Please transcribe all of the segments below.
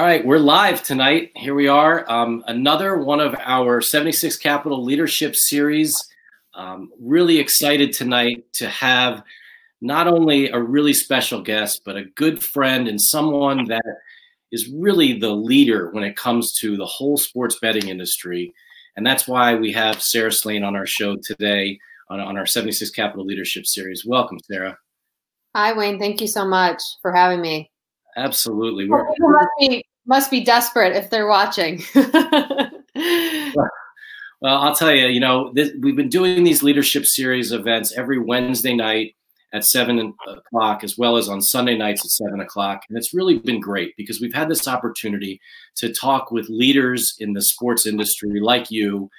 All right, we're live tonight. Here we are. Um, another one of our 76 Capital Leadership Series. Um, really excited tonight to have not only a really special guest, but a good friend and someone that is really the leader when it comes to the whole sports betting industry. And that's why we have Sara Slane on our show today on, on our 76 Capital Leadership Series. Welcome, Sara. Hi, Wayne. Thank you so much for having me. Absolutely. Well, people must be, must be desperate if they're watching. well, I'll tell you, you know, this, we've been doing these leadership series events every Wednesday night at seven o'clock, as well as on Sunday nights at seven o'clock. And it's really been great because we've had this opportunity to talk with leaders in the sports industry like you,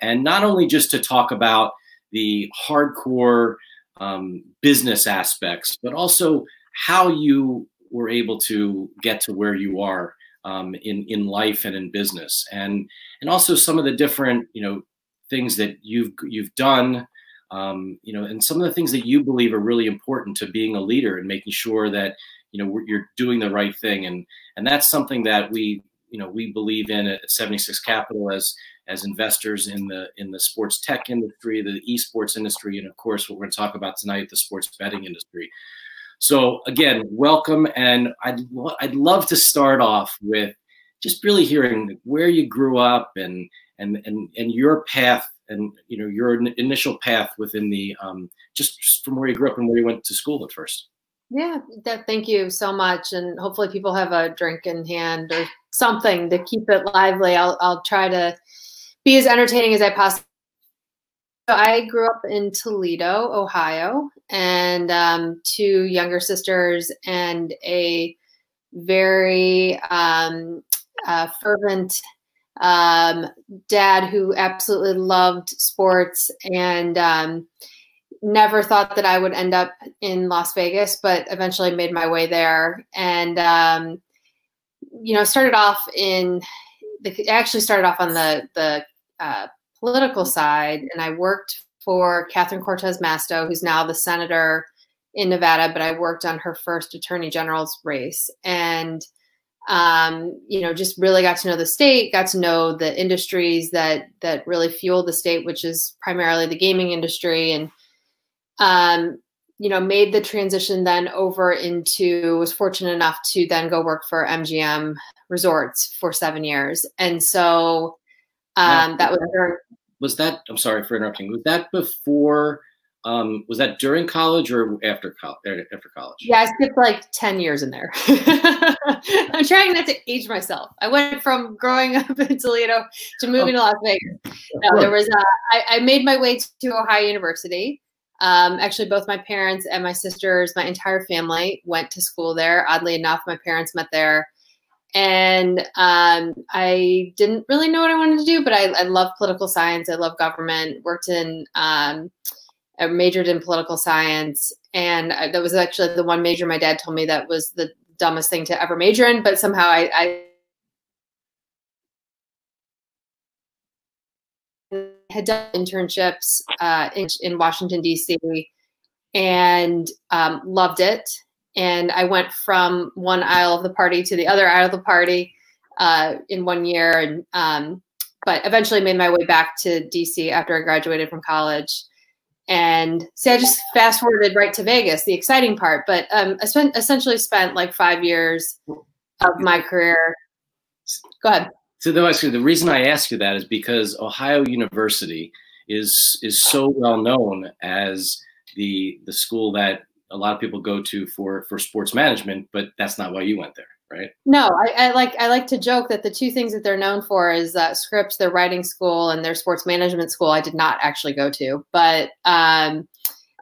and not only just to talk about the hardcore um, business aspects, but also how you were able to get to where you are um, in in life and in business, and and also some of the different you know things that you've you've done, um, you know, and some of the things that you believe are really important to being a leader and making sure that you know you're doing the right thing, and and that's something that we you know we believe in at 76 Capital as as investors in the in the sports tech industry, the esports industry, and of course what we're going to talk about tonight, the sports betting industry. So again, welcome, and I'd I'd love to start off with just really hearing where you grew up and and and and your path and you know your initial path within the um, just from where you grew up and where you went to school at first. Yeah, that, thank you so much, and hopefully people have a drink in hand or something to keep it lively. I'll I'll try to be as entertaining as I possibly I grew up in Toledo, Ohio, and um, two younger sisters and a very um, uh, fervent um, dad who absolutely loved sports and um, never thought that I would end up in Las Vegas, but eventually made my way there. And, um, you know, started off in, the, I actually started off on the, the uh, political side, and I worked for Catherine Cortez Masto, who's now the senator in Nevada, but I worked on her first attorney general's race. And, um, you know, just really got to know the state, got to know the industries that that really fuel the state, which is primarily the gaming industry, and um, you know, made the transition then over into was fortunate enough to then go work for MGM Resorts for seven years, and so um, that was during. Was that? I'm sorry for interrupting. Was that before? Um, was that during college or after college? After college? Yeah, I skipped like ten years in there. I'm trying not to age myself. I went from growing up in Toledo to moving oh. to Las Vegas. No, there was. A, I, I made my way to Ohio University. Um, actually, both my parents and my sisters, my entire family went to school there. Oddly enough, my parents met there and um, I didn't really know what I wanted to do, but I, I love political science. I love government. Worked in, um, I majored in political science, and I, that was actually the one major my dad told me that was the dumbest thing to ever major in. But somehow I, I had done internships uh, in, in, Washington D.C. and um, loved it and I went from one aisle of the party to the other aisle of the party uh, in one year, and um, but eventually made my way back to DC after I graduated from college. And see, I just fast forwarded right to Vegas, the exciting part. But um, I spent essentially spent like five years of my career. Go ahead. So, the reason I ask you that is because Ohio University is is so well known as the the school that a lot of people go to for for sports management, but that's not why you went there, right? No, I, I like I like to joke that the two things that they're known for is uh, Scripps, their writing school, and their sports management school. I did not actually go to, but um,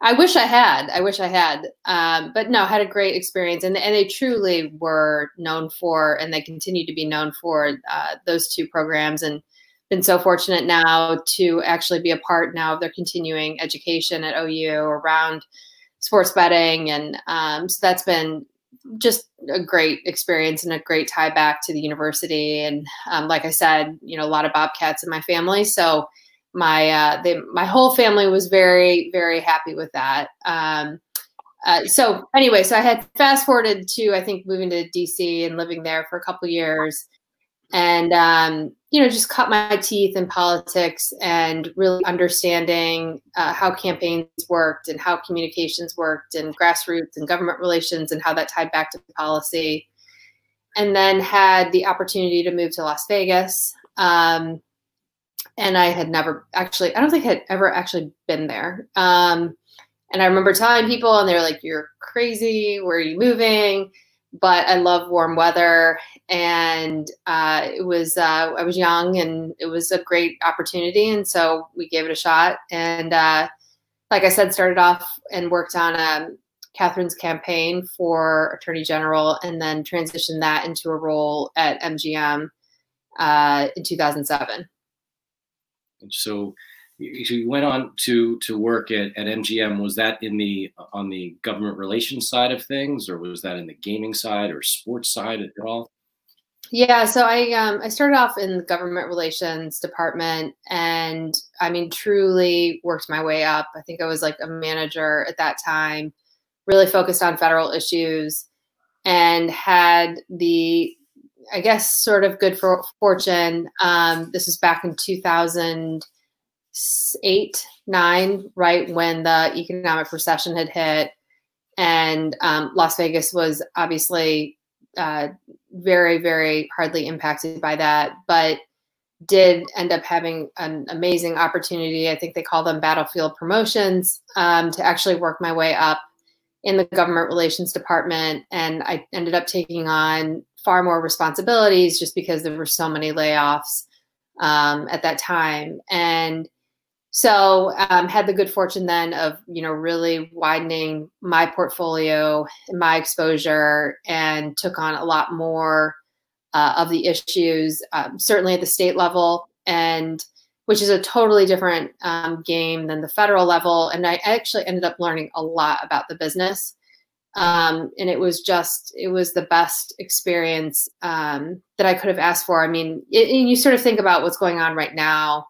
I wish I had. I wish I had. Um, but no, had a great experience, and and they truly were known for, and they continue to be known for uh, those two programs, and been so fortunate now to actually be a part now of their continuing education at OU around sports betting, and um, so that's been just a great experience and a great tie back to the university. And um, like I said, you know, a lot of Bobcats in my family, so my uh, they, my whole family was very very happy with that. Um, uh, so anyway, so I had fast forwarded to I think moving to DC and living there for a couple years, and um, you know just cut my teeth in politics and really understanding uh, how campaigns worked and how communications worked and grassroots and government relations and how that tied back to policy, and then had the opportunity to move to Las Vegas. Um, and I had never actually, I don't think I had ever actually been there. Um, and I remember telling people, and they're like, "You're crazy. Where are you moving?" But I love warm weather, and uh, it was uh, I was young, and it was a great opportunity, and so we gave it a shot. And uh, like I said, started off and worked on um, Catherine's campaign for Attorney General, and then transitioned that into a role at MGM uh, in 2007. So you went on to to work at, at MGM. Was that in the on the government relations side of things, or was that in the gaming side or sports side at all? Yeah, so I um, I started off in the government relations department, and I mean, truly worked my way up. I think I was like a manager at that time, really focused on federal issues, and had the I guess sort of good for fortune. Um, this was back in 2000 eight, nine, right when the economic recession had hit. And um, Las Vegas was obviously uh, very, very hardly impacted by that, but did end up having an amazing opportunity. I think they call them battlefield promotions um, to actually work my way up in the government relations department. And I ended up taking on far more responsibilities just because there were so many layoffs um, at that time. And so um, had the good fortune then of you know really widening my portfolio my exposure and took on a lot more uh, of the issues um, certainly at the state level and which is a totally different um, game than the federal level. And i actually ended up learning a lot about the business um, and it was just it was the best experience um, that i could have asked for. I mean it, you sort of think about what's going on right now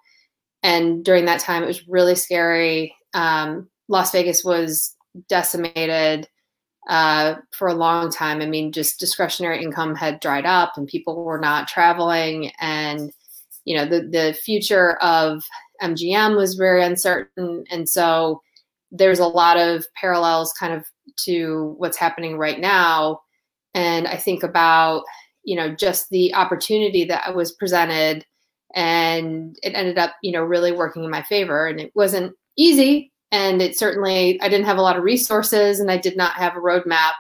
and during that time, it was really scary. Um, Las Vegas was decimated uh, for a long time. I mean, just discretionary income had dried up, and people were not traveling, and you know, the the future of MGM was very uncertain, and so there's a lot of parallels, kind of, to what's happening right now. And I think about you know just the opportunity that was presented and it ended up you know really working in my favor and it wasn't easy and it certainly i didn't have a lot of resources and i did not have a roadmap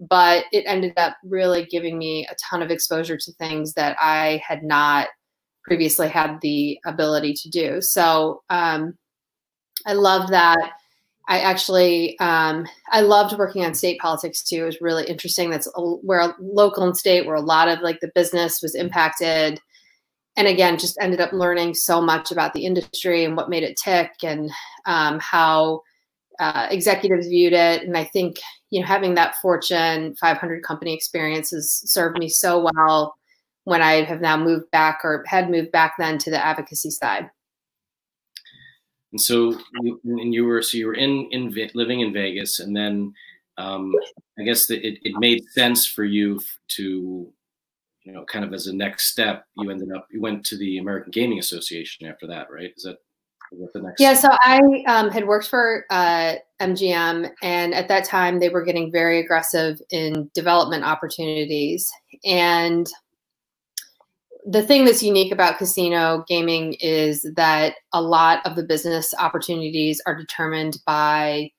but it ended up really giving me a ton of exposure to things that i had not previously had the ability to do. So um, i love that. I actually um, i loved working on state politics too. It was really interesting. That's where local and state where a lot of like the business was impacted and again, just ended up learning so much about the industry and what made it tick and um, how uh, executives viewed it. And I think, you know, having that Fortune 500 company experience has served me so well when I have now moved back or had moved back then to the advocacy side. And so, you, and you were so you were in in living in Vegas, and then um, I guess that it, it made sense for you to you know, kind of as a next step, you ended up you went to the American Gaming Association after that, right? Is that, the next? Yeah. So I um, had worked for uh, MGM, and at that time they were getting very aggressive in development opportunities. And the thing that's unique about casino gaming is that a lot of the business opportunities are determined by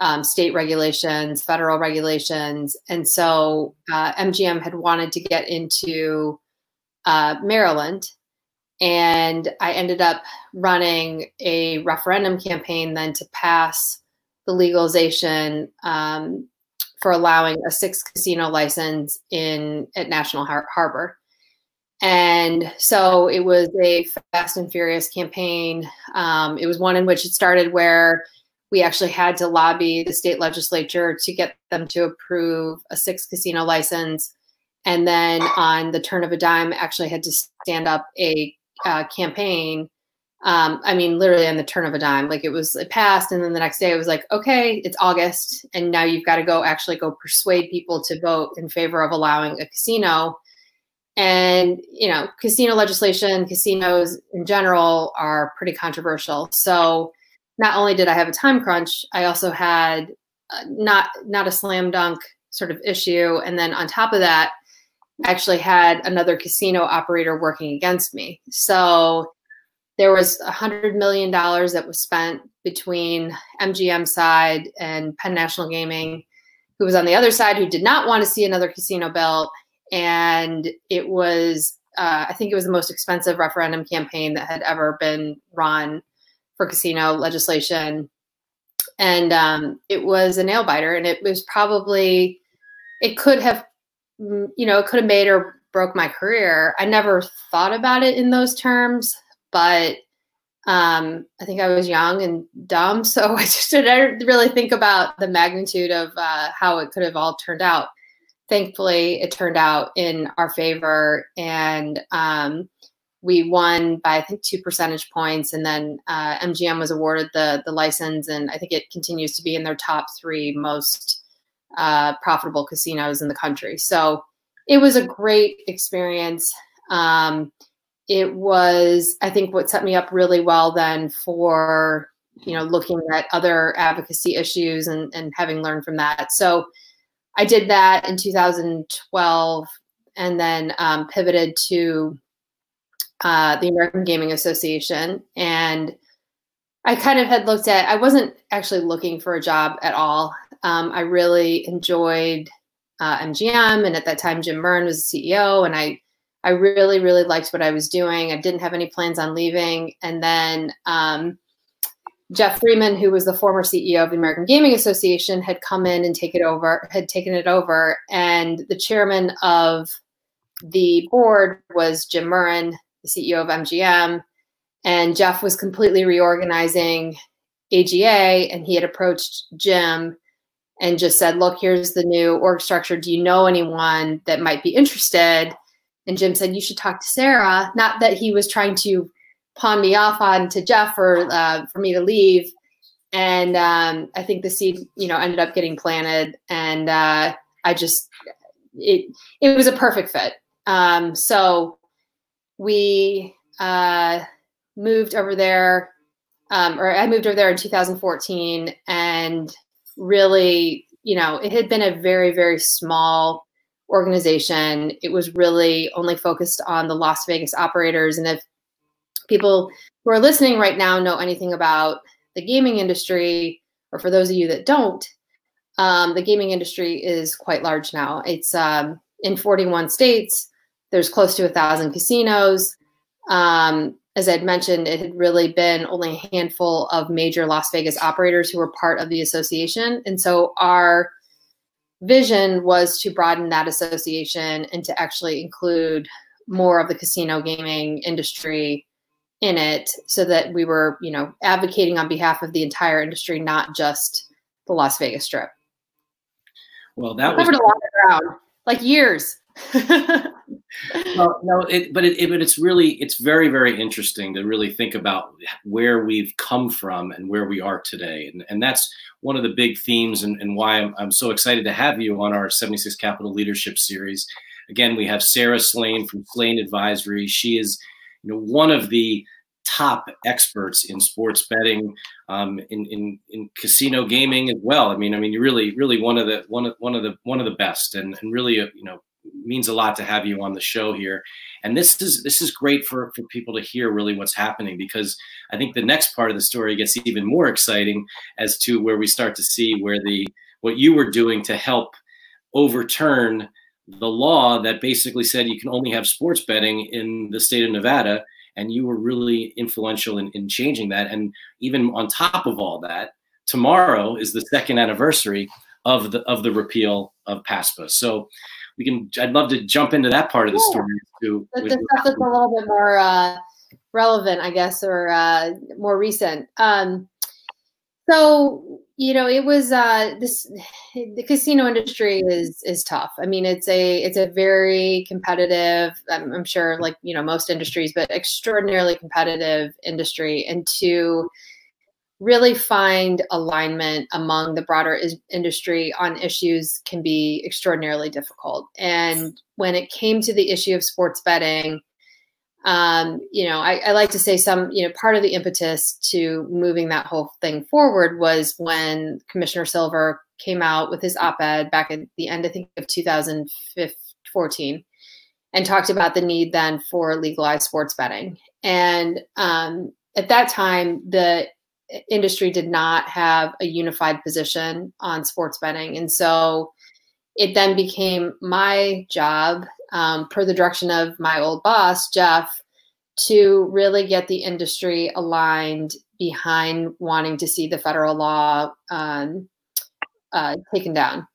um, state regulations, federal regulations. And so uh, MGM had wanted to get into uh, Maryland. And I ended up running a referendum campaign then to pass the legalization um, for allowing a six casino license in at National Har- Harbor. And so it was a fast and furious campaign. Um, it was one in which it started where we actually had to lobby the state legislature to get them to approve a six casino license. And then on the turn of a dime, actually had to stand up a uh, campaign um, I mean, literally on the turn of a dime. Like it was it passed, and then the next day it was like, okay, it's August, and now you've got to go actually go persuade people to vote in favor of allowing a casino. And you know, casino legislation, casinos in general are pretty controversial. So not only did I have a time crunch, I also had uh, not not a slam dunk sort of issue, and then on top of that, I actually had another casino operator working against me. So there was a hundred million dollars that was spent between MGM side and Penn National Gaming, who was on the other side, who did not want to see another casino built, and it was uh, I think it was the most expensive referendum campaign that had ever been run for casino legislation, and um, it was a nail biter, and it was probably it could have mm, you know it could have made or broke my career. I never thought about it in those terms but um, I think I was young and dumb, so I just didn't really think about the magnitude of uh, how it could have all turned out. Thankfully, it turned out in our favor, and um, we won by I think two percentage points. And then uh, MGM was awarded the the license, and I think it continues to be in their top three most uh, profitable casinos in the country. So it was a great experience. Um, it was i think what set me up really well then for you know looking at other advocacy issues and, and having learned from that so i did that in 2012 and then um, pivoted to uh, the american gaming association and i kind of had looked at i wasn't actually looking for a job at all um, i really enjoyed uh, mgm and at that time jim murren was the ceo and i I really, really liked what I was doing. I didn't have any plans on leaving. And then um, Geoff Freeman, who was the former CEO of the American Gaming Association, had come in and take it over, had taken it over. And the chairman of the board was Jim Murren, the CEO of MGM. And Geoff was completely reorganizing AGA, and he had approached Jim and just said, Look, here's the new org structure. Do you know anyone that might be interested? And Jim said, You should talk to Sara. Not that he was trying to pawn me off on to Geoff or uh, for me to leave. And um, I think the seed, you know, ended up getting planted. And uh, I just, it, it was a perfect fit. Um, so we uh, moved over there, um, or I moved over there in 2014 and really, you know, it had been a very, very small organization. It was really only focused on the Las Vegas operators. And if people who are listening right now know anything about the gaming industry, or for those of you that don't, um, the gaming industry is quite large now. It's um, in 41 states. There's close to a thousand casinos. Um, as I'd mentioned, it had really been only a handful of major Las Vegas operators who were part of the association. And so our vision was to broaden that association and to actually include more of the casino gaming industry in it so that we were you know advocating on behalf of the entire industry not just the las vegas strip well that covered was a lot of ground like years well, no, it, but it, it, but it's really it's very very interesting to really think about where we've come from and where we are today, and and that's one of the big themes and, and why I'm, I'm so excited to have you on our 76 Capital Leadership Series. Again, we have Sara Slane from Slane Advisory. She is, you know, one of the top experts in sports betting, um, in, in in casino gaming as well. I mean, I mean, you're really, really one of the one of one of the one of the best, and and really, a, you know, means a lot to have you on the show here. And this is this is great for for people to hear really what's happening because I think the next part of the story gets even more exciting as to where we start to see where the what you were doing to help overturn the law that basically said you can only have sports betting in the state of Nevada and you were really influential in, in changing that and even on top of all that tomorrow is the second anniversary of the of the repeal of PASPA. So we can. I'd love to jump into that part of the story too. The, the stuff that's a little bit more uh, relevant, I guess, or uh, more recent. Um, So you know, it was uh, this. The casino industry is is tough. I mean, it's a it's a very competitive. I'm, I'm sure, like you know, most industries, but extraordinarily competitive industry. And to really find alignment among the broader is- industry on issues can be extraordinarily difficult. And when it came to the issue of sports betting, um, you know, I, I, like to say some, you know, part of the impetus to moving that whole thing forward was when Commissioner Silver came out with his op-ed back at the end, I think, of 2014, and talked about the need then for legalized sports betting. And um, at that time, the industry did not have a unified position on sports betting, and so it then became my job um, per the direction of my old boss, Geoff, to really get the industry aligned behind wanting to see the federal law um, uh, taken down.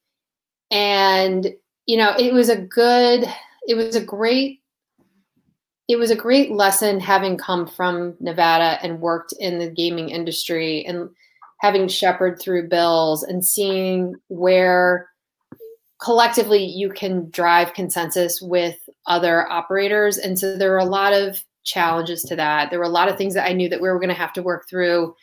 And, you know, it was a good, it was a great, it was a great lesson having come from Nevada and worked in the gaming industry and having shepherded through bills and seeing where collectively you can drive consensus with other operators. And so there were a lot of challenges to that. There were a lot of things that I knew that we were going to have to work through.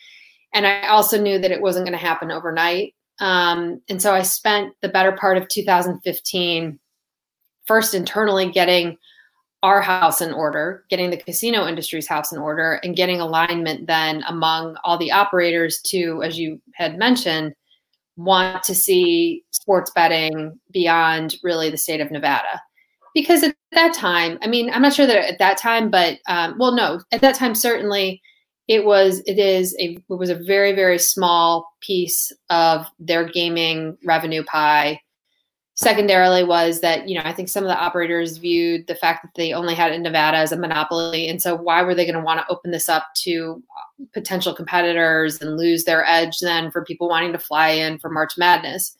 And I also knew that it wasn't going to happen overnight. Um, and so I spent the better part of 2015 first internally getting our house in order, getting the casino industry's house in order, and getting alignment then among all the operators to, as you had mentioned, want to see sports betting beyond really the state of Nevada. Because at that time, I mean, I'm not sure that at that time, but um, well, no, at that time, certainly it was, it is a, it was a very, very small piece of their gaming revenue pie secondarily was that you know i think some of the operators viewed the fact that they only had in nevada as a monopoly. And so why were they going to want to open this up to uh, potential competitors and lose their edge then for people wanting to fly in for march madness?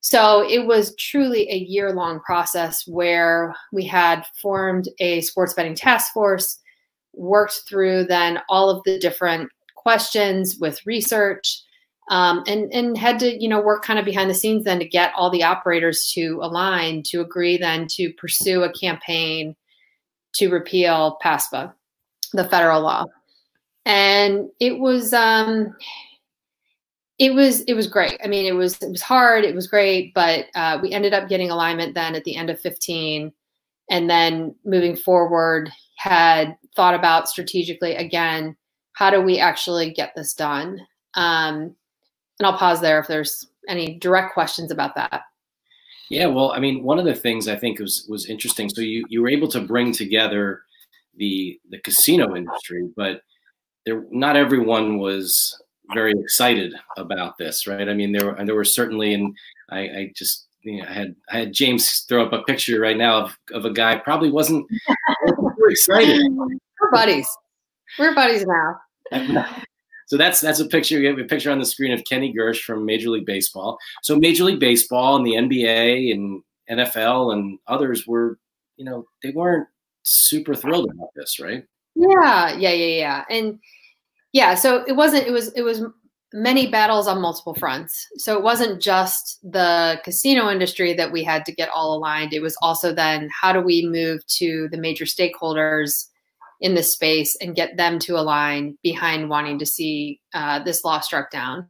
So it was truly a year long process where we had formed a sports betting task force worked through then all of the different questions with research um, and and had to you know work kind of behind the scenes then to get all the operators to align to agree then to pursue a campaign to repeal PASPA, the federal law, and it was um, it was it was great. I mean, it was it was hard. It was great, but uh, we ended up getting alignment then at the end of 15, and then moving forward had thought about strategically again how do we actually get this done um, and I'll pause there if there's any direct questions about that. Yeah, well, I mean, one of the things I think was was interesting. So you you were able to bring together the the casino industry, but there not everyone was very excited about this, right? I mean, there were and there were certainly, and I, I just you know, I had I had James throw up a picture right now of, of a guy probably wasn't very excited. We're buddies. We're buddies now. So that's that's a picture. We have a picture on the screen of Kenny Gersh from Major League Baseball. So Major League Baseball and the NBA and NFL and others were, you know, they weren't super thrilled about this, right? Yeah, yeah, yeah, yeah, and yeah. So it wasn't. It was. It was many battles on multiple fronts. So it wasn't just the casino industry that we had to get all aligned. It was also then how do we move to the major stakeholders in the space and get them to align behind wanting to see uh, this law struck down.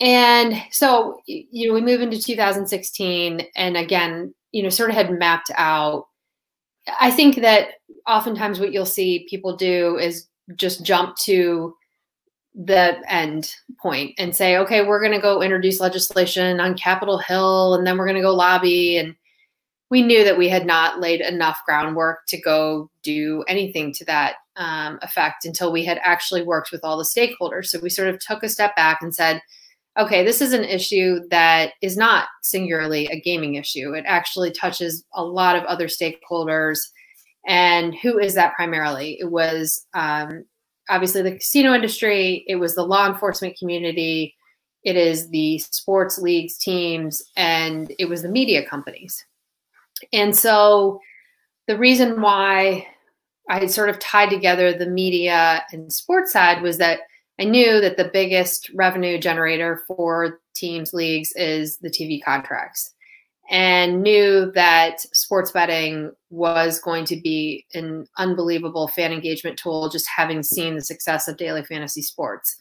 And so, you know, we move into 2016, and again, you know, sort of had mapped out. I think that oftentimes what you'll see people do is just jump to the end point and say, okay, we're going to go introduce legislation on Capitol Hill, and then we're going to go lobby and we knew that we had not laid enough groundwork to go do anything to that um, effect until we had actually worked with all the stakeholders. So we sort of took a step back and said, okay, this is an issue that is not singularly a gaming issue. It actually touches a lot of other stakeholders. And who is that primarily? It was um, obviously the casino industry, it was the law enforcement community, it is the sports leagues, teams, and it was the media companies. And so the reason why I sort of tied together the media and sports side was that I knew that the biggest revenue generator for teams, leagues is the TV contracts, and knew that sports betting was going to be an unbelievable fan engagement tool, just having seen the success of daily fantasy sports.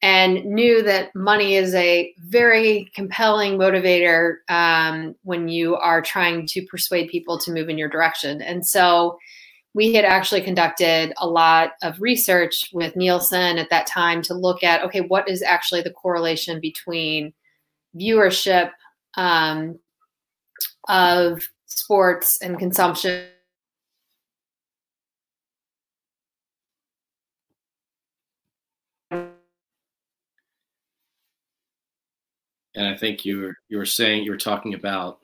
And knew that money is a very compelling motivator um, when you are trying to persuade people to move in your direction. And so, we had actually conducted a lot of research with Nielsen at that time to look at okay, what is actually the correlation between viewership um, of sports and consumption. And I think you were you were saying you were talking about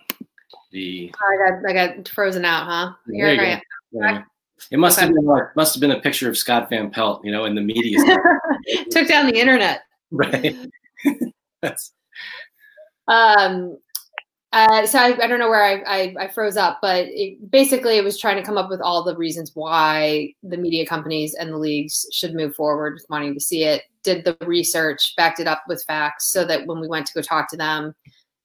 the. I got I got frozen out, huh? There you go. It must okay. have been like, must have been a picture of Scott Van Pelt, you know, in the media. Took down the internet. Right. Um. Uh, so I, I don't know where I, I, I froze up, but it, basically it was trying to come up with all the reasons why the media companies and the leagues should move forward with wanting to see it. Did the research, backed it up with facts, so that when we went to go talk to them,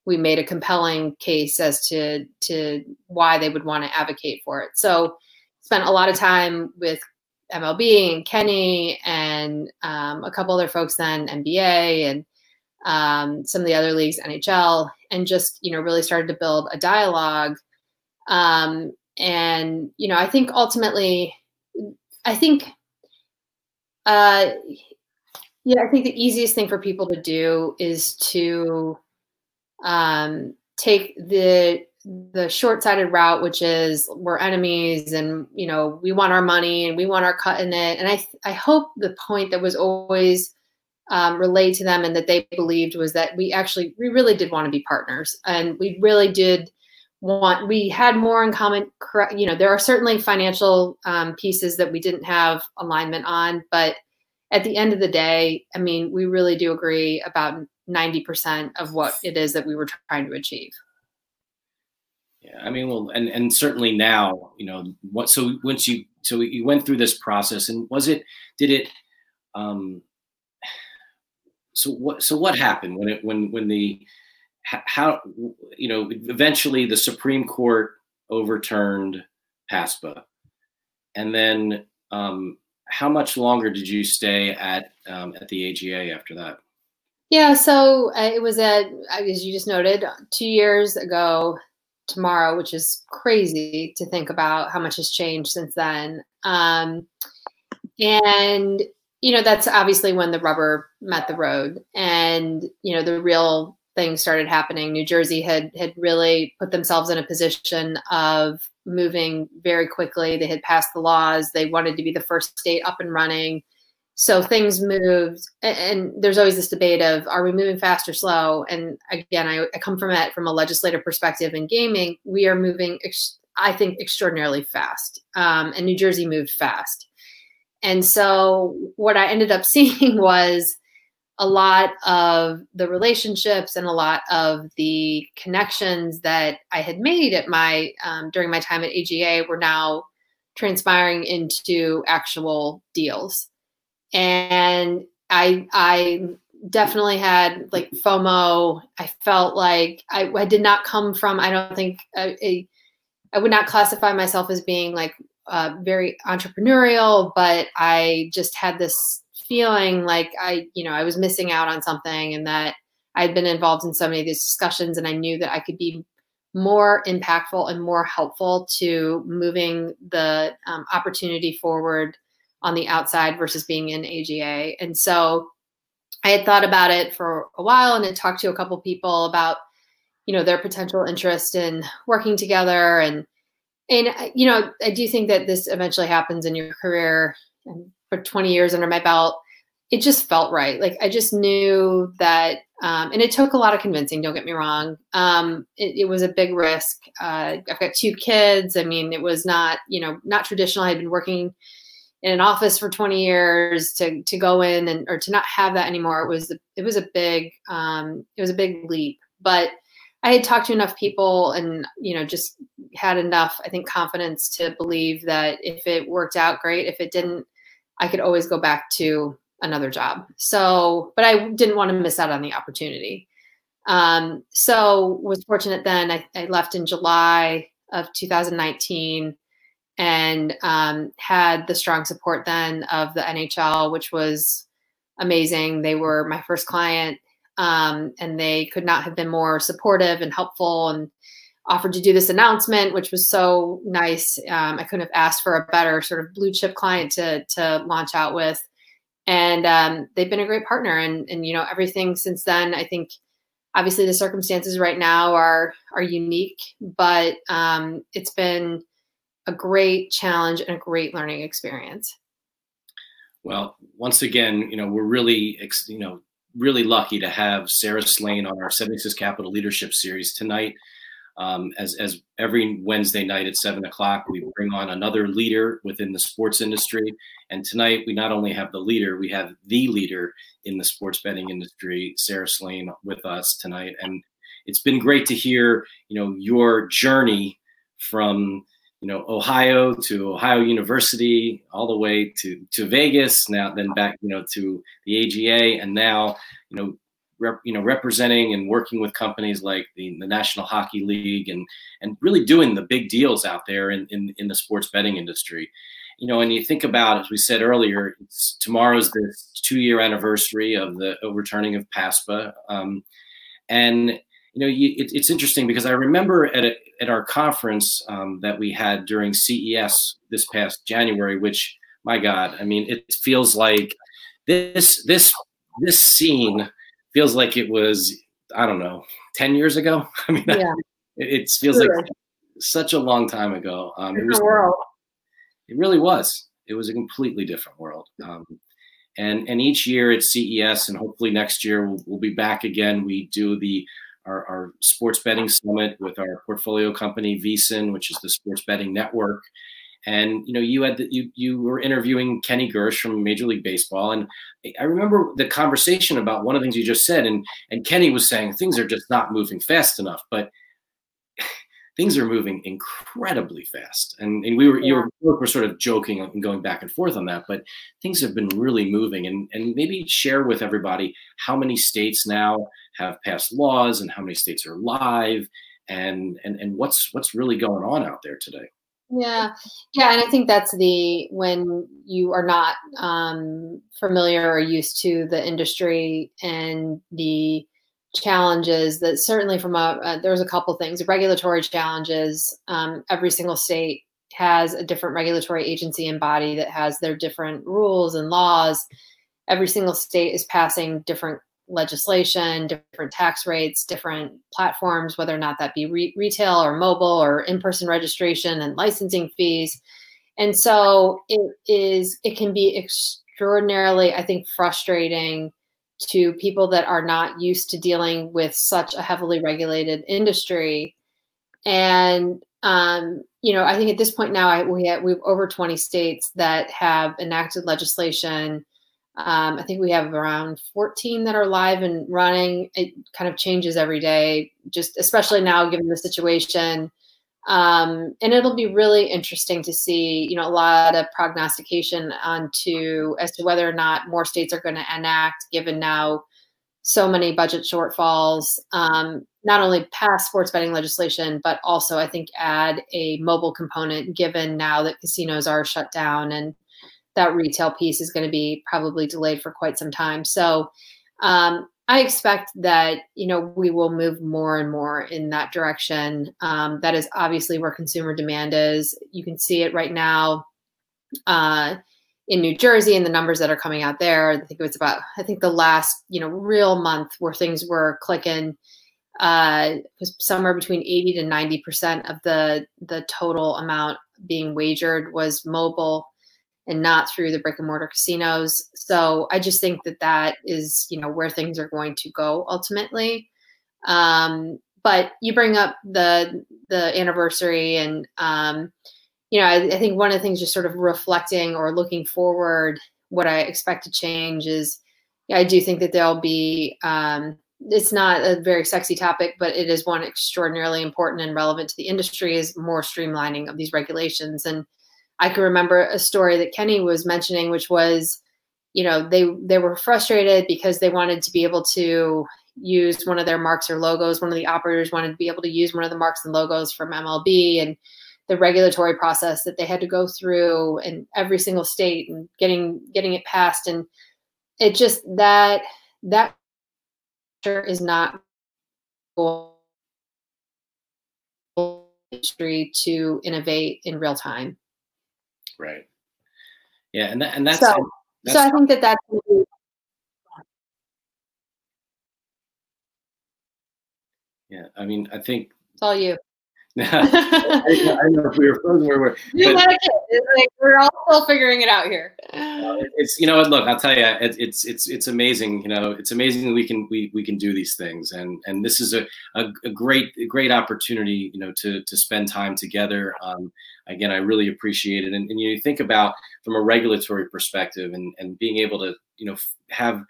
we made a compelling case as to to why they would want to advocate for it. So spent a lot of time with MLB and Kenny and um, a couple other folks then NBA and um, some of the other leagues NHL and just you know really started to build a dialogue. Um, and you know I think ultimately I think uh, yeah I think the easiest thing for people to do is to um, take the the short-sighted route which is we're enemies and you know we want our money and we want our cut in it. And i i hope the point that was always um, relayed to them and that they believed was that we actually we really did want to be partners and we really did want we had more in common you know there are certainly financial um, pieces that we didn't have alignment on but at the end of the day i mean we really do agree about 90% of what it is that we were trying to achieve yeah, I mean, well, and and certainly now, you know, what? So once you so you went through this process, and was it? Did it? Um, so what? So what happened when it when when the how you know eventually the Supreme Court overturned PASPA, and then um, how much longer did you stay at um, at the AGA after that? Yeah, so uh, it was at as you just noted two years ago tomorrow, which is crazy to think about how much has changed since then. Um, and you know that's obviously when the rubber met the road, and you know the real things started happening. New Jersey had had really put themselves in a position of moving very quickly. They had passed the laws. They wanted to be the first state up and running so things moved and there's always this debate of are we moving fast or slow and again i, I come from it from a legislative perspective in gaming we are moving i think extraordinarily fast um, and new jersey moved fast and so what i ended up seeing was a lot of the relationships and a lot of the connections that i had made at my um, during my time at aga were now transpiring into actual deals and I I definitely had like FOMO. I felt like I, I did not come from. I don't think a, I would not classify myself as being like uh, very entrepreneurial, but I just had this feeling like I you know I was missing out on something, and that I'd been involved in so many of these discussions, and I knew that I could be more impactful and more helpful to moving the um, opportunity forward on the outside versus being in AGA. And so I had thought about it for a while and had talked to a couple people about, you know, their potential interest in working together. And, and, you know, I do think that this eventually happens in your career and for 20 years under my belt. It just felt right. Like I just knew that, um, and it took a lot of convincing. Don't get me wrong. Um, it, it, was a big risk. Uh, I've got two kids. I mean, it was not, you know, not traditional. I'd been working in an office for 20 years to to go in and or to not have that anymore it was it was a big um, it was a big leap but i had talked to enough people and you know just had enough i think confidence to believe that if it worked out great if it didn't i could always go back to another job. So, but I didn't want to miss out on the opportunity. Um, so was fortunate then. I, I, left in July of 2019 and um, had the strong support then of the NHL, which was amazing. They were my first client, um, and they could not have been more supportive and helpful and offered to do this announcement, which was so nice. Um, I couldn't have asked for a better sort of blue chip client to to launch out with, and um, they've been a great partner. And and you know everything since then. I think obviously the circumstances right now are are unique, but um, it's been a great challenge and a great learning experience. Well, once again, you know we're really you know really lucky to have Sara Slane on our 76 Capital Leadership Series tonight. Um, as, as every Wednesday night at seven o'clock, we bring on another leader within the sports industry. And tonight, we not only have the leader, we have the leader in the sports betting industry, Sara Slane, with us tonight. And it's been great to hear, you know, your journey from you know Ohio to Ohio University, all the way to to Vegas. Now, then back, you know, to the AGA, and now, you know, rep, you know, representing and working with companies like the, the National Hockey League and and really doing the big deals out there in, in, in the sports betting industry. You know, and you think about, as we said earlier, tomorrow's the two year anniversary of the overturning of PASPA. Um, and, you know, you, it, it's interesting because I remember at, a, at our conference um, that we had during CES this past January, which, my God, I mean, it feels like this, this, this scene feels like it was I don't know ten years ago. I mean, yeah. it, it, feels sure. like such a long time ago. Um, it was world. It really was. It was a completely different world. Um, and and each year at CES, and hopefully next year we'll, we'll be back again. We do the our, our, sports betting summit with our portfolio company VSiN, which is the sports betting network. And you know, you had the, you you were interviewing Kenny Gersh from Major League Baseball, and I remember the conversation about one of the things you just said, and and Kenny was saying things are just not moving fast enough, but things are moving incredibly fast. And, and we were you were, were sort of joking and going back and forth on that, but things have been really moving. And and maybe share with everybody how many states now have passed laws and how many states are live, and and and what's what's really going on out there today. Yeah, yeah, and I think that's the when you are not um, familiar or used to the industry and the challenges that certainly from a uh, there's a couple things regulatory challenges. Um, every single state has a different regulatory agency and body that has their different rules and laws. Every single state is passing different legislation, different tax rates, different platforms, whether or not that be re- retail or mobile or in person registration and licensing fees. And so it is, it can be extraordinarily, I think, frustrating to people that are not used to dealing with such a heavily regulated industry. And, um, you know, I think at this point now, I, we have, we have over 20 states that have enacted legislation um, I think we have around 14 that are live and running. It kind of changes every day, just especially now given the situation. Um, and it'll be really interesting to see, you know, a lot of prognostication onto as to whether or not more states are going to enact, given now so many budget shortfalls. Um, not only pass sports betting legislation, but also I think add a mobile component, given now that casinos are shut down and that retail piece is going to be probably delayed for quite some time. So um, I expect that you know we will move more and more in that direction. Um, that is obviously where consumer demand is. You can see it right now uh, in New Jersey and the numbers that are coming out there. I think it was about I think the last you know real month where things were clicking uh, was somewhere between 80 to 90 percent of the the total amount being wagered was mobile and not through the brick and mortar casinos. So I just think that that is, you know, where things are going to go ultimately. Um, but you bring up the the anniversary, and um, you know, I, I think one of the things just sort of reflecting or looking forward, what I expect to change is, I do think that there'll be. Um, it's not a very sexy topic, but it is one extraordinarily important and relevant to the industry. Is more streamlining of these regulations and I can remember a story that Kenny was mentioning, which was you know they they were frustrated because they wanted to be able to use one of their marks or logos. One of the operators wanted to be able to use one of the marks and logos from mlb and the regulatory process that they had to go through in every single state and getting getting it passed. And it just that that is not industry to innovate in real time right. Yeah and that, and that's so, that's so i think that that's yeah i mean i think it's all you I, I, know if we were frozen where we're. like we're all still figuring it out here. it's you know what? look I'll tell you it, it's it's it's amazing you know it's amazing that we can we, we can do these things and and this is a, a, a great a great opportunity you know to to spend time together. Um, again, I really appreciate it and, and you think about from a regulatory perspective and and being able to you know have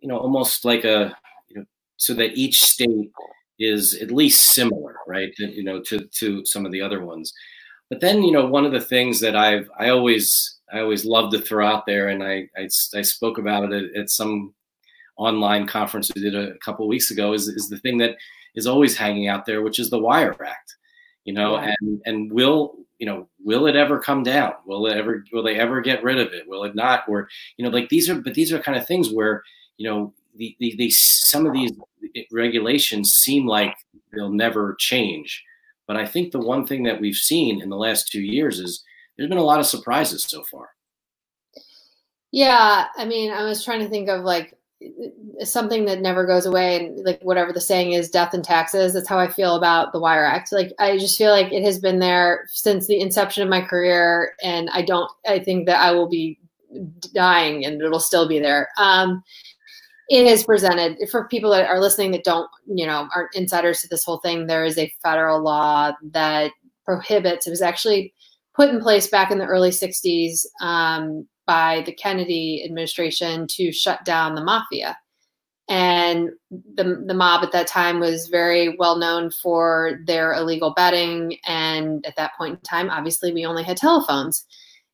you know almost like a you know so that each state is at least similar, right? You know, to to some of the other ones. But then, you know, one of the things that I've I always I always love to throw out there, and I I, I spoke about it at, at, some online conference we did a, couple weeks ago, is is the thing that is always hanging out there, which is the Wire Act. You know, yeah. and and will you know will it ever come down? Will it ever will they ever get rid of it? Will it not? Or you know, like these are but these are kind of things where you know the, the, the some of these regulations seem like they'll never change. But I think the one thing that we've seen in the last two years is there's been a lot of surprises so far. Yeah, I mean, I was trying to think of like something that never goes away and like whatever the saying is death and taxes that's how i feel about the wire act like i just feel like it has been there since the inception of my career and i don't i think that i will be dying and it'll still be there um it is presented for people that are listening that don't, you know, aren't insiders to this whole thing. There is a federal law that prohibits. It was actually put in place back in the early '60s um, by the Kennedy administration to shut down the mafia. And the, the mob at that time was very well known for their illegal betting. And at that point in time, obviously, we only had telephones.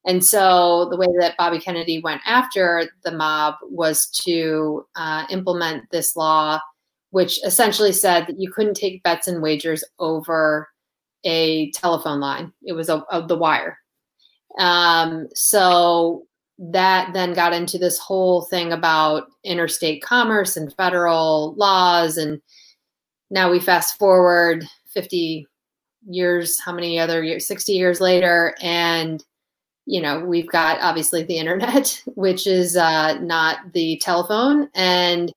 And so the way that Bobby Kennedy went after the mob was to uh, implement this law, which essentially said that you couldn't take bets and wagers over a telephone line. It was a the wire. Um, so that then got into this whole thing about interstate commerce and federal laws. And now we fast forward 50 years, how many other years, 60 years later, and you know, we've got obviously the internet, which is uh, not the telephone, and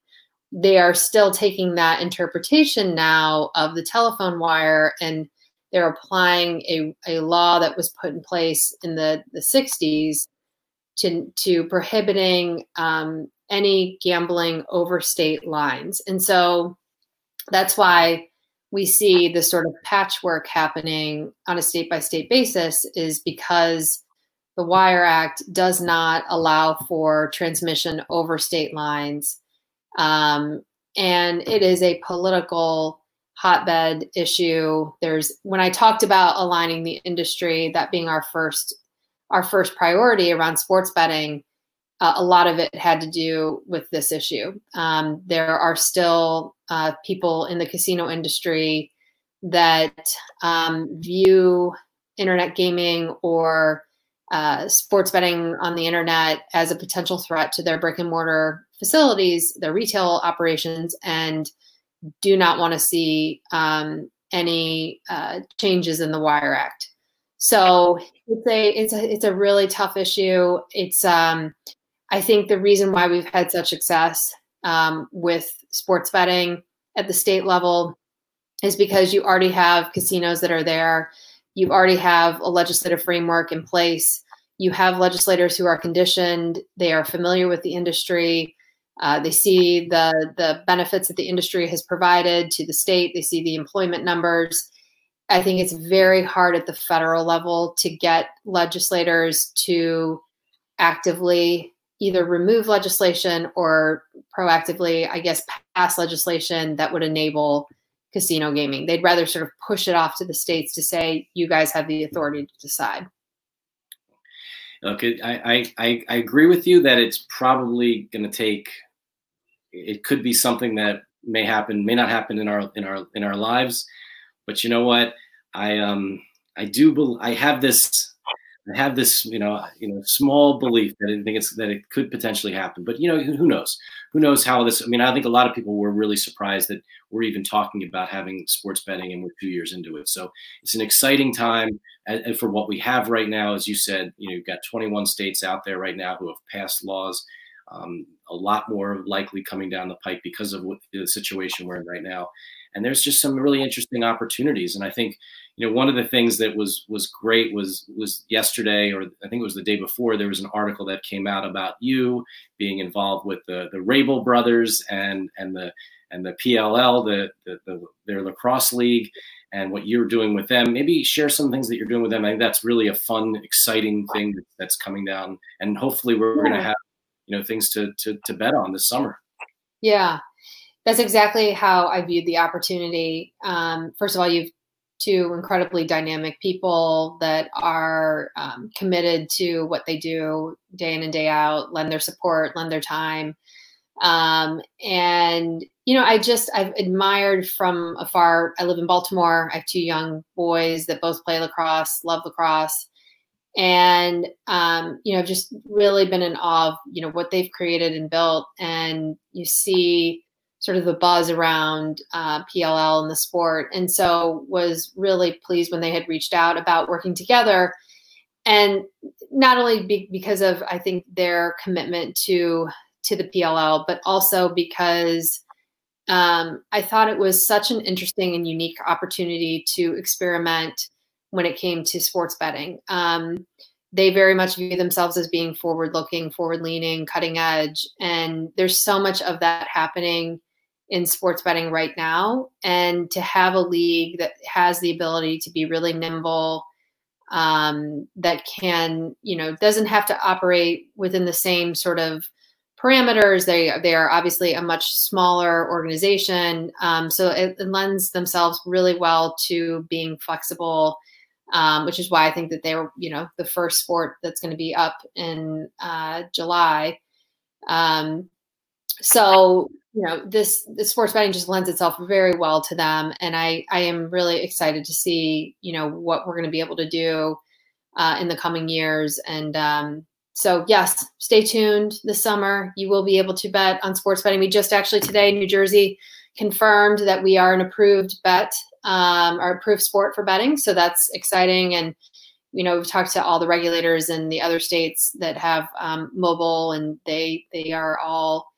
they are still taking that interpretation now of the telephone wire and they're applying a, a law that was put in place in the, the 60s to, to prohibiting um, any gambling over state lines. And so that's why we see this sort of patchwork happening on a state by state basis is because the Wire Act does not allow for transmission over state lines. Um, and it is a political hotbed issue. There's when I talked about aligning the industry, that being our first our first priority around sports betting, uh, a lot of it had to do with this issue. Um, there are still uh, people in the casino industry that um, view internet gaming or uh, sports betting on the internet as a potential threat to their brick and mortar facilities, their retail operations, and do not want to see um, any uh, changes in the Wire Act. So it's a it's a it's a really tough issue. It's um, I think the reason why we've had such success um, with sports betting at the state level is because you already have casinos that are there you already have a legislative framework in place. You have legislators who are conditioned, they are familiar with the industry. Uh, they see the the benefits that the industry has provided to the state. They see the employment numbers. I think it's very hard at the federal level to get legislators to actively either remove legislation or proactively, I guess, pass legislation that would enable casino gaming. They'd rather sort of push it off to the states to say, you guys have the authority to decide. Okay, I, I, I agree with you that it's probably going to take. It could be something that may happen, may not happen in our in our in our lives, but you know what? I um I do I have this I have this, you know, you know, small belief that I think it's that it could potentially happen. But you know, who knows? Who knows how this? I mean, I think a lot of people were really surprised that we're even talking about having sports betting, and we're two years into it. So it's an exciting time. And for what we have right now, as you said, you know, you've got 21 states out there right now who have passed laws. Um, a lot more likely coming down the pipe because of what the situation we're in right now. And there's just some really interesting opportunities. And I think you know, one of the things that was was great was was yesterday, or I think it was the day before, there was an article that came out about you being involved with the the Rabil brothers and and the and the PLL, the, the, the their lacrosse league, and what you're doing with them. Maybe share some things that you're doing with them. I think that's really a fun, exciting thing that's coming down, and hopefully we're going to have you know things to, to to bet on this summer. Yeah, that's exactly how I viewed the opportunity. Um, first of all, you've two incredibly dynamic people that are um, committed to what they do day in and day out, lend their support, lend their time. Um, and, you know, I just, I've admired from afar. I live in Baltimore. I have two young boys that both play lacrosse, love lacrosse. And, um, you know, I've just really been in awe of, you know, what they've created and built. And you see, sort of the buzz around uh, PLL and the sport, and so was really pleased when they had reached out about working together, and not only be, because of I think their commitment to to the PLL, but also because um, I thought it was such an interesting and unique opportunity to experiment when it came to sports betting. Um, they very much view themselves as being forward looking, forward leaning, cutting edge. And there's so much of that happening in sports betting right now and to have a league that has the ability to be really nimble um, that can you know doesn't have to operate within the same sort of parameters. They they are obviously a much smaller organization um, so it, it, lends themselves really well to being flexible um, which is why i think that they were you know the first sport that's going to be up in uh, july. Um, so you know this the sports betting just lends itself very well to them and i i am really excited to see you know what we're going to be able to do uh, in the coming years and um, so yes stay tuned this summer. You will be able to bet on sports betting. We just actually today new jersey confirmed that we are an approved bet um, our approved sport for betting so that's exciting and you know we've talked to all the regulators in the other states that have um, mobile and they they are all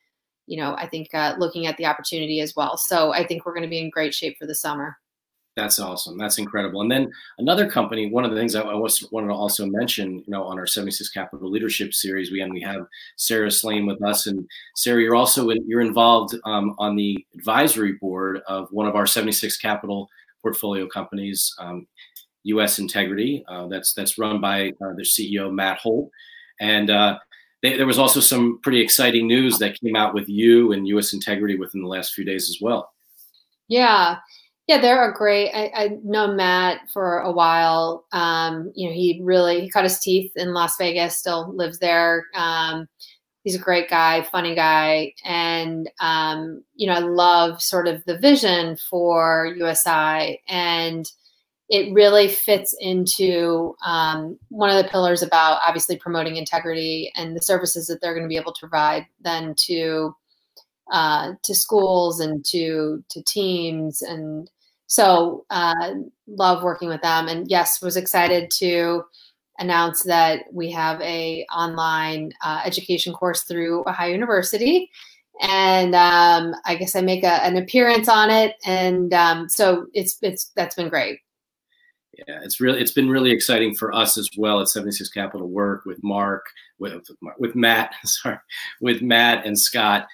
you know, I think uh, looking at the opportunity as well. So I think we're going to be in great shape for the summer. That's awesome. That's incredible. And then another company, one of the things I, was, wanted to also mention, you know, on our 76 Capital Leadership Series, we, and we have Sara Slane with us. And Sara, you're also in, you're involved um, on the advisory board of one of our 76 Capital portfolio companies, um, U.S. Integrity. Uh, that's that's run by uh, their CEO Matt Holt. And uh, they, there was also some pretty exciting news that came out with you and U.S. Integrity within the last few days as well. Yeah, yeah, they're a great. I, I know Matt for a while. Um, you know, he really he cut his teeth in Las Vegas. Still lives there. Um, he's a great guy, funny guy, and um, you know, I love sort of the vision for USI and it really fits into um, one of the pillars about obviously promoting integrity and the services that they're going to be able to provide then to uh, to schools and to to teams. And so uh, love working with them. And yes was excited to announce that we have a online uh, education course through ohio university. And um, i guess i make a, an appearance on it. And um, so it's it's that's been great yeah, it's really it's been really exciting for us as well at 76 Capital work with Mark, with with Matt, sorry, with Matt and Scott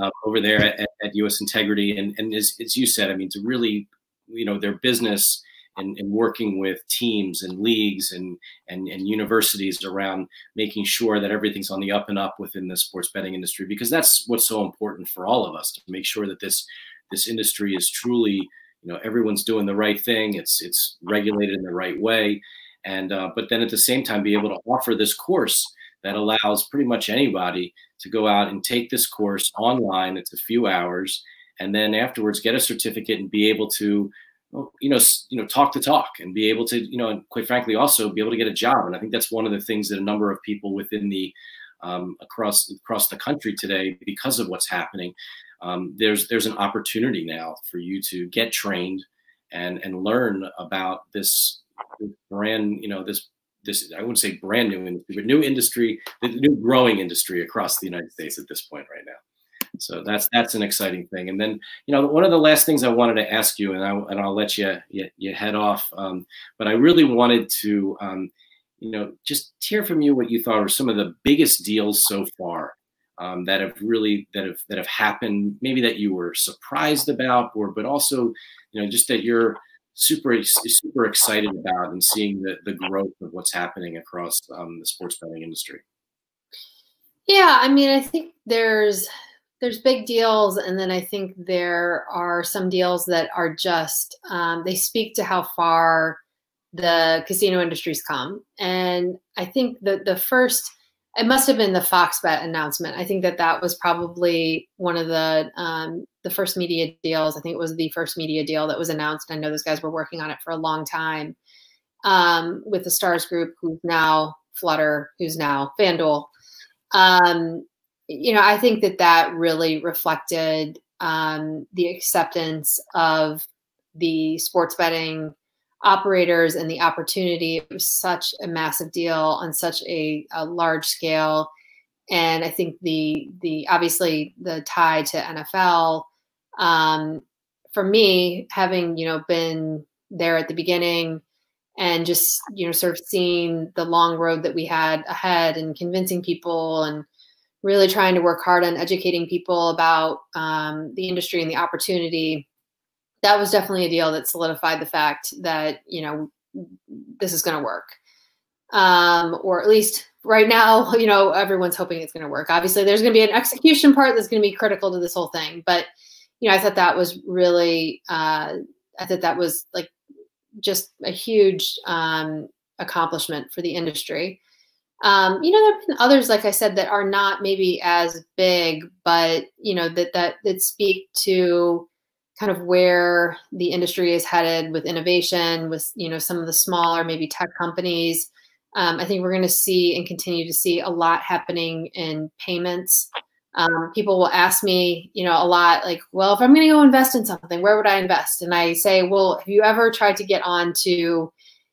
uh, over there at, at, US Integrity, and and as, as you said, I mean, to really, you know, their business and, and working with teams and leagues and, and and universities around making sure that everything's on the up and up within the sports betting industry, because that's what's so important for all of us to make sure that this this industry is truly you know everyone's doing the right thing it's it's regulated in the right way and uh, but then at the same time be able to offer this course that allows pretty much anybody to go out and take this course online. It's a few hours, and then afterwards get a certificate and be able to, you know, you know, talk the talk and be able to, you know, and quite frankly, also be able to get a job. And I think that's one of the things that a number of people within the um, across across the country today, because of what's happening, um, there's there's an opportunity now for you to get trained and and learn about this brand, you know, this this I wouldn't say brand new industry, but new industry, the new growing industry across the United States at this point right now. So that's that's an exciting thing. And then you know one of the last things I wanted to ask you, and I and I'll let you you, you head off, um, but I really wanted to um, you know just hear from you what you thought are some of the biggest deals so far um, that have really that have that have happened, maybe that you were surprised about, or but also you know just that you're super super excited about and seeing the, the growth of what's happening across um, the sports betting industry. Yeah i mean i think there's there's big deals and then i think there are some deals that are just um, they speak to how far the casino industry's come and i think that the first it must have been the Fox Bet announcement. I think that that was probably one of the um, the first media deals. I think it was the first media deal that was announced. I know those guys were working on it for a long time um, with the Stars Group, who's now Flutter, who's now FanDuel. Um, you know, I think that that really reflected um, the acceptance of the sports betting operators and the opportunity. It was such a massive deal on such a, a large scale. And I think the the obviously the tie to NFL, um, for me, having you know been there at the beginning and just you know sort of seeing the long road that we had ahead and convincing people and really trying to work hard on educating people about um, the industry and the opportunity that was definitely a deal that solidified the fact that you know this is going to work. Um, or at least right now you know everyone's hoping it's going to work. Obviously there's going to be an execution part that's going to be critical to this whole thing but you know i thought that was really uh, i thought that was like just a huge um, accomplishment for the industry. Um, you know there have been others like i said that are not maybe as big but you know that that that speak to kind of where the industry is headed with innovation, with you know some of the smaller maybe tech companies. Um, I think we're going to see and continue to see a lot happening in payments. Um, people will ask me, you know, a lot like, well, if I'm going to go invest in something, where would I invest? And I say, well, have you ever tried to get onto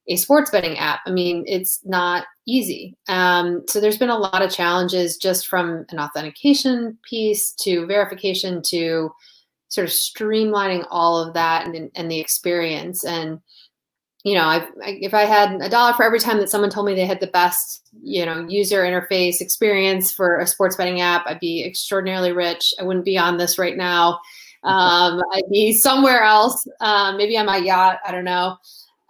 a sports betting app? I mean, it's not easy. Um, so there's been a lot of challenges just from an authentication piece to verification to sort of streamlining all of that and, and the experience. And, you know, I, I, if I had a dollar for every time that someone told me they had the best, you know, user interface experience for a sports betting app, I'd be extraordinarily rich. I wouldn't be on this right now. Um, I'd be somewhere else, um, maybe on my yacht. I don't know.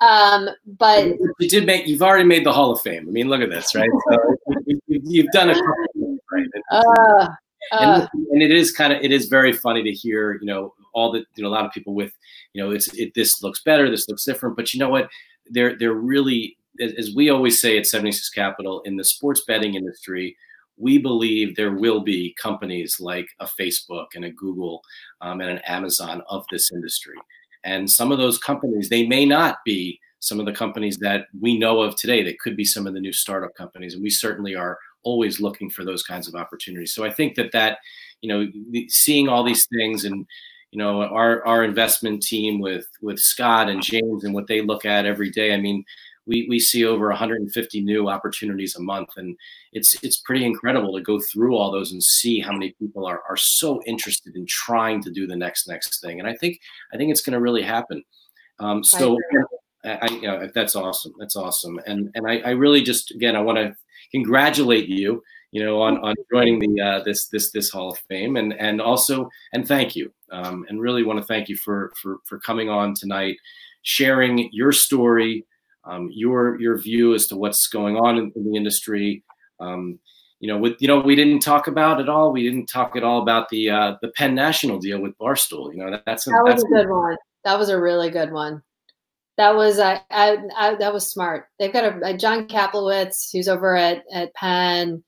Um, but you did make, you've already made the Hall of Fame. I mean, look at this, right? So you, have done a couple, right? Uh, uh. and, it is kind of it is very funny to hear you know all the you know a lot of people with you know it's it this looks better this looks different but you know what they're they're really as we always say at 76 capital in the sports betting industry we believe there will be companies like a facebook and a google um, and an amazon of this industry and some of those companies they may not be some of the companies that we know of today that could be some of the new startup companies and we certainly are always looking for those kinds of opportunities. So I think that that, you know, seeing all these things and, you know, our, our investment team with, with Scott and James and what they look at every day. I mean, we, we see over 150 new opportunities a month. And it's it's pretty incredible to go through all those and see how many people are, are so interested in trying to do the next next thing. And i think i think it's going to really happen. Um, so I, I, you know, that's awesome. That's awesome. And and I, I really just again i want to congratulate you, you know, on, on joining the uh, this this this Hall of Fame, and and also and thank you, um, and really want to thank you for for for coming on tonight, sharing your story, um, your your view as to what's going on in, in the industry. Um, you know, with you know, we didn't talk about at all. We didn't talk at all about the uh, the Penn National deal with Barstool. You know, that, that's a, that was that's a good one. That was a really good one. That was I, I, I, that was smart. They've got a, a, John Kaplowitz who's over at at Penn,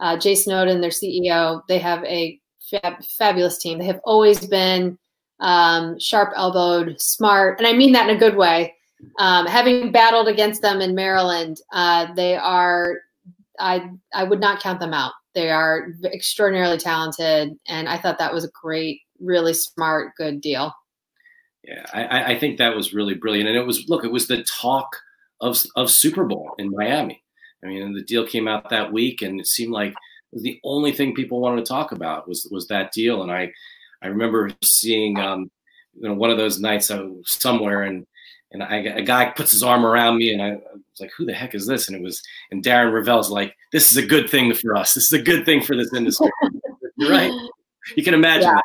uh, Jay Snowden, their CEO. They have a fab, fabulous team. They have always been um, sharp elbowed, smart, and I mean that in a good way. Um, having battled against them in Maryland, uh, they are. I I would not count them out. They are extraordinarily talented, and I thought that was a great, really smart, good deal. Yeah, I, I think that was really brilliant, and it was look, it was the talk of of Super Bowl in Miami. I mean, the deal came out that week, and it seemed like the only thing people wanted to talk about was was that deal. And I I remember seeing um, you know one of those nights I was somewhere and and I, a guy puts his arm around me and I, was like, who the heck is this? And it was and Darren Rovell's like, this is a good thing for us. This is a good thing for this industry. You're right. You can imagine yeah.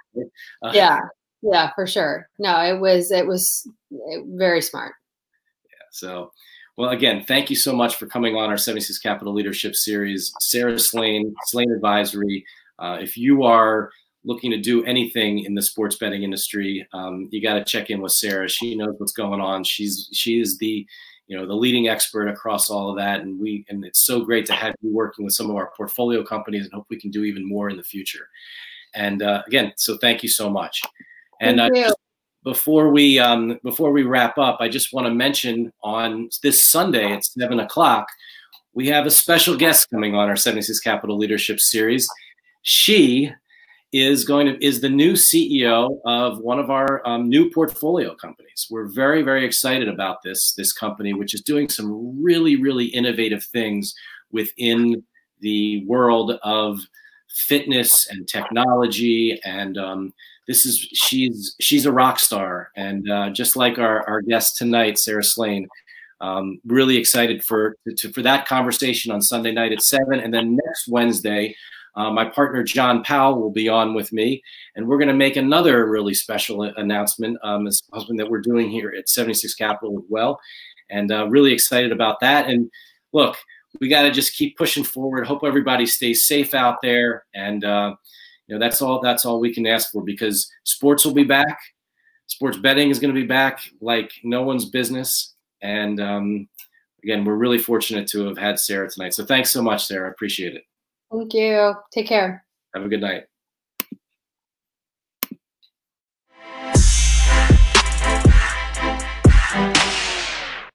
that. Uh, yeah. Yeah, for sure. No, it was it was very smart. Yeah. So, well, again, thank you so much for coming on our 76 Capital Leadership Series, Sara Slane, Slane Advisory. Uh, if you are looking to do anything in the sports betting industry, um, you got to check in with Sara. She knows what's going on. She's she is the you know the leading expert across all of that, and we and it's so great to have you working with some of our portfolio companies, and hope we can do even more in the future. And uh, again, so thank you so much. And uh, before we um, before we wrap up, I just want to mention on this Sunday at seven o'clock, we have a special guest coming on our 76 Capital Leadership Series. She is going to is the new CEO of one of our um, new portfolio companies. We're very very excited about this this company, which is doing some really really innovative things within the world of fitness and technology and um, this is she's she's a rock star, and uh, just like our our guest tonight, Sara Slane. Um, really excited for to, for that conversation on Sunday night at seven, and then next Wednesday, uh, my partner John Powell will be on with me, and we're going to make another really special announcement um, as husband that we're doing here at 76 Capital as well, and uh, really excited about that. And look, we got to just keep pushing forward. Hope everybody stays safe out there, and uh, you know that's all that's all we can ask for because sports will be back. Sports betting is going to be back like no one's business. And um, again we're really fortunate to have had sara tonight. So thanks so much sara. I appreciate it. Thank you. Take care. Have a good night